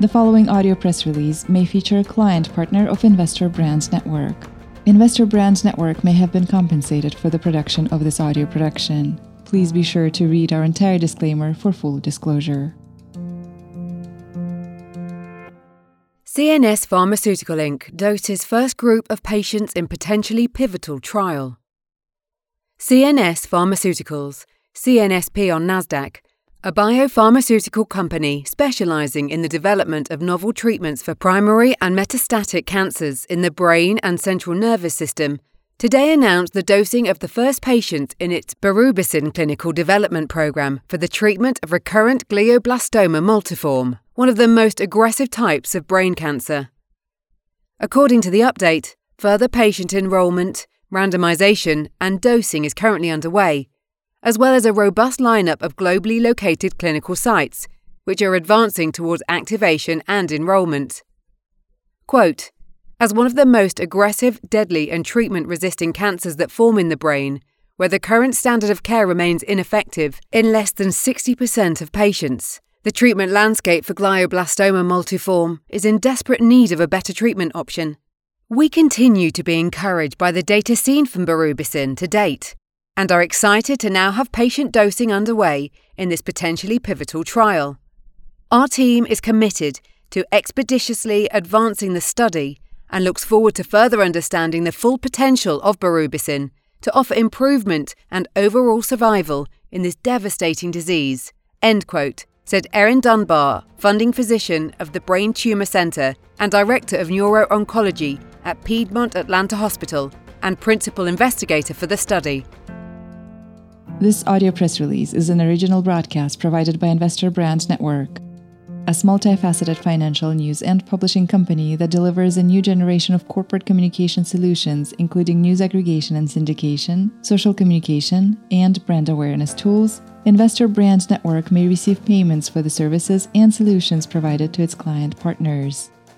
The following audio press release may feature a client partner of Investor Brand Network. Investor Brand Network may have been compensated for the production of this audio production. Please be sure to read our entire disclaimer for full disclosure. CNS Pharmaceutical Inc. doses first group of patients in potentially pivotal trial. CNS Pharmaceuticals, CNSP on NASDAQ, a biopharmaceutical company specializing in the development of novel treatments for primary and metastatic cancers in the brain and central nervous system, today announced the dosing of the first patient in its Berubicin clinical development program for the treatment of recurrent glioblastoma multiforme, one of the most aggressive types of brain cancer. According to the update, further patient enrollment, randomization, and dosing is currently underway as well as a robust lineup of globally located clinical sites, which are advancing towards activation and enrollment. Quote, as one of the most aggressive, deadly, and treatment resisting cancers that form in the brain, where the current standard of care remains ineffective in less than 60% of patients, the treatment landscape for glioblastoma multiforme is in desperate need of a better treatment option. We continue to be encouraged by the data seen from Berubicin to date and are excited to now have patient dosing underway in this potentially pivotal trial. Our team is committed to expeditiously advancing the study and looks forward to further understanding the full potential of berubicin to offer improvement and overall survival in this devastating disease. End quote, said Erin Dunbar, funding physician of the Brain Tumor Center and director of neuro-oncology at Piedmont Atlanta Hospital and principal investigator for the study. This audio press release is an original broadcast provided by Investor Brand Network, a multifaceted financial news and publishing company that delivers a new generation of corporate communication solutions, including news aggregation and syndication, social communication, and brand awareness tools. Investor Brand Network may receive payments for the services and solutions provided to its client partners